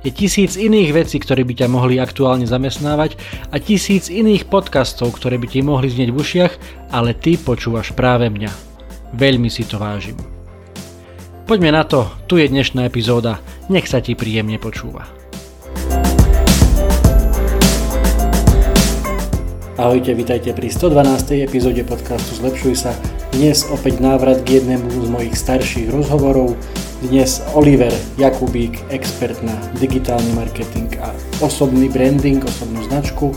Je tisíc iných vecí, ktoré by ťa mohli aktuálne zamestnávať a tisíc iných podcastov, ktoré by ti mohli znieť v ušiach, ale ty počúvaš práve mňa. Veľmi si to vážim. Poďme na to, tu je dnešná epizóda, nech sa ti príjemne počúva. Ahojte, vítajte pri 112. epizóde podcastu Zlepšuj sa. Dnes opäť návrat k jednému z mojich starších rozhovorov dnes Oliver Jakubík, expert na digitálny marketing a osobný branding, osobnú značku.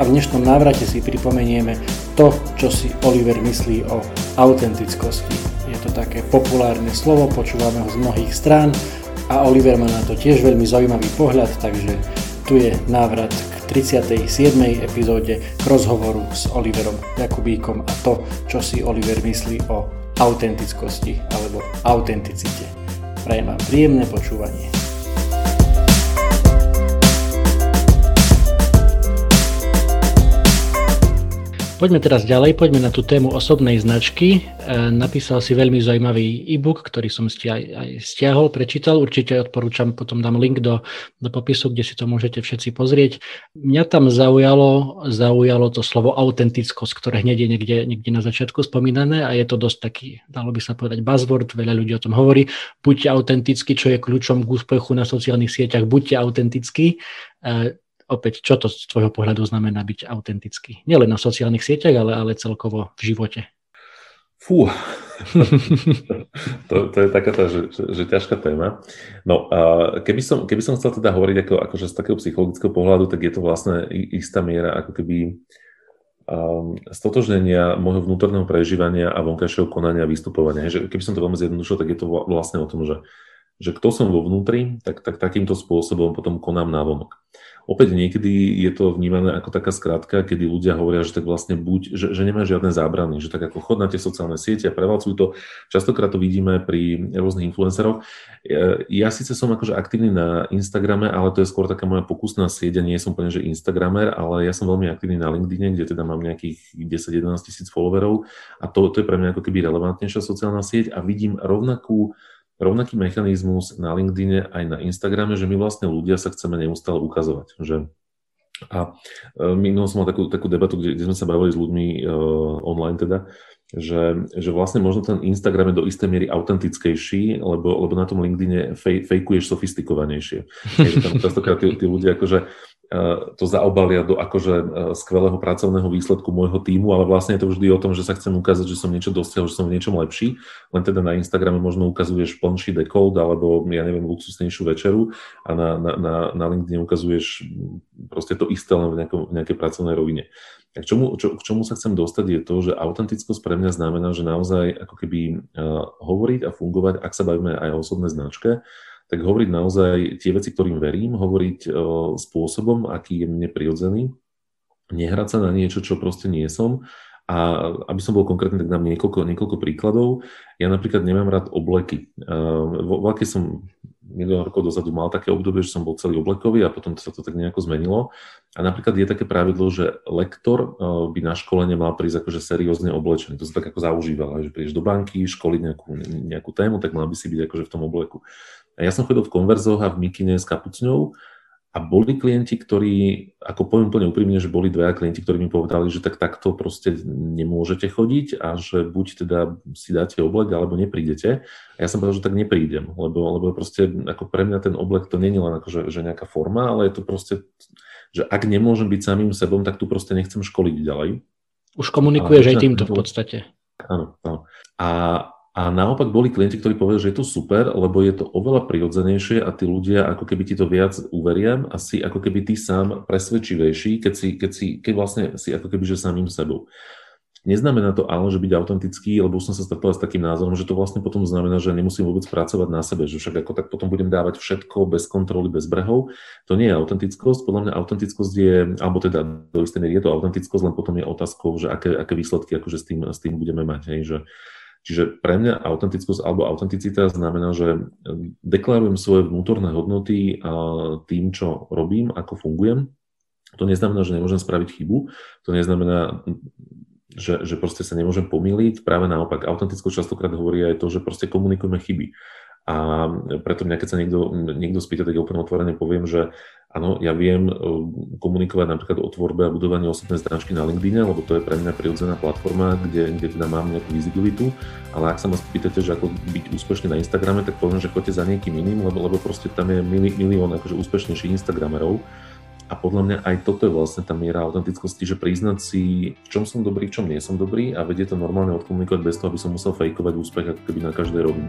A v dnešnom návrate si pripomenieme to, čo si Oliver myslí o autentickosti. Je to také populárne slovo, počúvame ho z mnohých strán a Oliver má na to tiež veľmi zaujímavý pohľad, takže tu je návrat k 37. epizóde k rozhovoru s Oliverom Jakubíkom a to, čo si Oliver myslí o autentickosti alebo autenticite. Prajem vám príjemné počúvanie. Poďme teraz ďalej, poďme na tú tému osobnej značky. E, napísal si veľmi zaujímavý e-book, ktorý som si aj, stiahol, prečítal. Určite odporúčam, potom dám link do, do popisu, kde si to môžete všetci pozrieť. Mňa tam zaujalo, zaujalo to slovo autentickosť, ktoré hneď je niekde, niekde na začiatku spomínané a je to dosť taký, dalo by sa povedať, buzzword, veľa ľudí o tom hovorí. Buďte autentickí, čo je kľúčom k úspechu na sociálnych sieťach, buďte autentickí e, opäť, čo to z tvojho pohľadu znamená byť autentický? Nielen na sociálnych sieťach, ale, ale celkovo v živote. Fú, to, to je taká tá, že, že, ťažká téma. No, a keby, som, keby som chcel teda hovoriť ako, akože z takého psychologického pohľadu, tak je to vlastne istá miera ako keby um, stotožnenia môjho vnútorného prežívania a vonkajšieho konania a vystupovania. Keby som to veľmi zjednodušil, tak je to vlastne o tom, že, že kto som vo vnútri, tak, tak takýmto spôsobom potom konám návonok. Opäť niekedy je to vnímané ako taká skratka, kedy ľudia hovoria, že tak vlastne buď, že, že nemá žiadne zábrany, že tak ako chod na tie sociálne siete a prevalcujú to. Častokrát to vidíme pri rôznych influenceroch. Ja, síce som akože aktívny na Instagrame, ale to je skôr taká moja pokusná sieť a nie som úplne, že Instagramer, ale ja som veľmi aktívny na LinkedIne, kde teda mám nejakých 10-11 tisíc followerov a to, to je pre mňa ako keby relevantnejšia sociálna sieť a vidím rovnakú rovnaký mechanizmus na LinkedIne aj na Instagrame, že my vlastne ľudia sa chceme neustále ukazovať. Že a e, minul som mal takú, takú debatu, kde, kde sme sa bavili s ľuďmi uh, online teda, že, že vlastne možno ten Instagram je do istej miery autentickejší, lebo, lebo na tom LinkedIne fej, fejkuješ sofistikovanejšie. Takže tam častokrát tí, tí ľudia akože to zaobalia do akože e, skvelého pracovného výsledku môjho týmu, ale vlastne je to vždy o tom, že sa chcem ukázať, že som niečo dosiahol, že som v niečom lepší, len teda na Instagrame možno ukazuješ plnší dekold alebo ja neviem, luxusnejšiu večeru a na, na, na, na LinkedIn ukazuješ proste to isté len v, nejakom, v nejakej pracovnej rovine. k čomu, čo, k čomu sa chcem dostať je to, že autentickosť pre mňa znamená, že naozaj ako keby uh, hovoriť a fungovať, ak sa bavíme aj o osobnej značke, tak hovoriť naozaj tie veci, ktorým verím, hovoriť uh, spôsobom, aký je mne prirodzený, nehrať sa na niečo, čo proste nie som. A aby som bol konkrétny, tak dám niekoľko, niekoľko príkladov. Ja napríklad nemám rád obleky. Uh, vo, vo som milión rokov dozadu mal také obdobie, že som bol celý oblekový a potom sa to tak nejako zmenilo. A napríklad je také pravidlo, že lektor eh, by na školenie mal prísť akože seriózne oblečený. To sa tak ako zaužívalo, že prídeš do banky, školiť nejakú, nejakú tému, tak mal by si byť akože v tom obleku. A ja som chodil v konverzoch a v mikine s kapucňou a boli klienti, ktorí, ako poviem úplne úprimne, že boli dvaja klienti, ktorí mi povedali, že tak takto proste nemôžete chodiť a že buď teda si dáte oblek, alebo neprídete. A ja som povedal, že tak neprídem, lebo, lebo proste ako pre mňa ten oblek to nie je len ako, že, že nejaká forma, ale je to proste, že ak nemôžem byť samým sebom, tak tu proste nechcem školiť ďalej. Už komunikuješ aj týmto v podstate. Áno, áno. A, a naopak boli klienti, ktorí povedali, že je to super, lebo je to oveľa prirodzenejšie a tí ľudia ako keby ti to viac uveria a si ako keby ty sám presvedčivejší, keď, si, keď, si, keď vlastne si ako keby že samým sebou. Neznamená to ale, že byť autentický, lebo som sa stretol s takým názorom, že to vlastne potom znamená, že nemusím vôbec pracovať na sebe, že však ako tak potom budem dávať všetko bez kontroly, bez brehov. To nie je autentickosť. Podľa mňa autentickosť je, alebo teda do istej miery je to autentickosť, len potom je otázkou, že aké, aké výsledky akože s tým, s tým budeme mať. Hej, že, Čiže pre mňa autentickosť alebo autenticita znamená, že deklarujem svoje vnútorné hodnoty tým, čo robím, ako fungujem. To neznamená, že nemôžem spraviť chybu, to neznamená, že, že proste sa nemôžem pomýliť. Práve naopak, autentickosť častokrát hovorí aj to, že proste komunikujeme chyby. A preto mňa, keď sa niekto, niekto spýta, tak úplne otvorene poviem, že áno, ja viem e, komunikovať napríklad o tvorbe a budovaní osobnej značky na LinkedIn, lebo to je pre mňa prirodzená platforma, kde, kde teda mám nejakú vizibilitu, ale ak sa ma spýtate, že ako byť úspešný na Instagrame, tak poviem, že choďte za niekým iným, lebo, lebo proste tam je mili, milión akože úspešnejších Instagramerov, a podľa mňa aj toto je vlastne tá miera autentickosti, že priznať si, v čom som dobrý, v čom nie som dobrý a vedie to normálne odkomunikovať bez toho, aby som musel fejkovať úspech ako keby na každej rovine.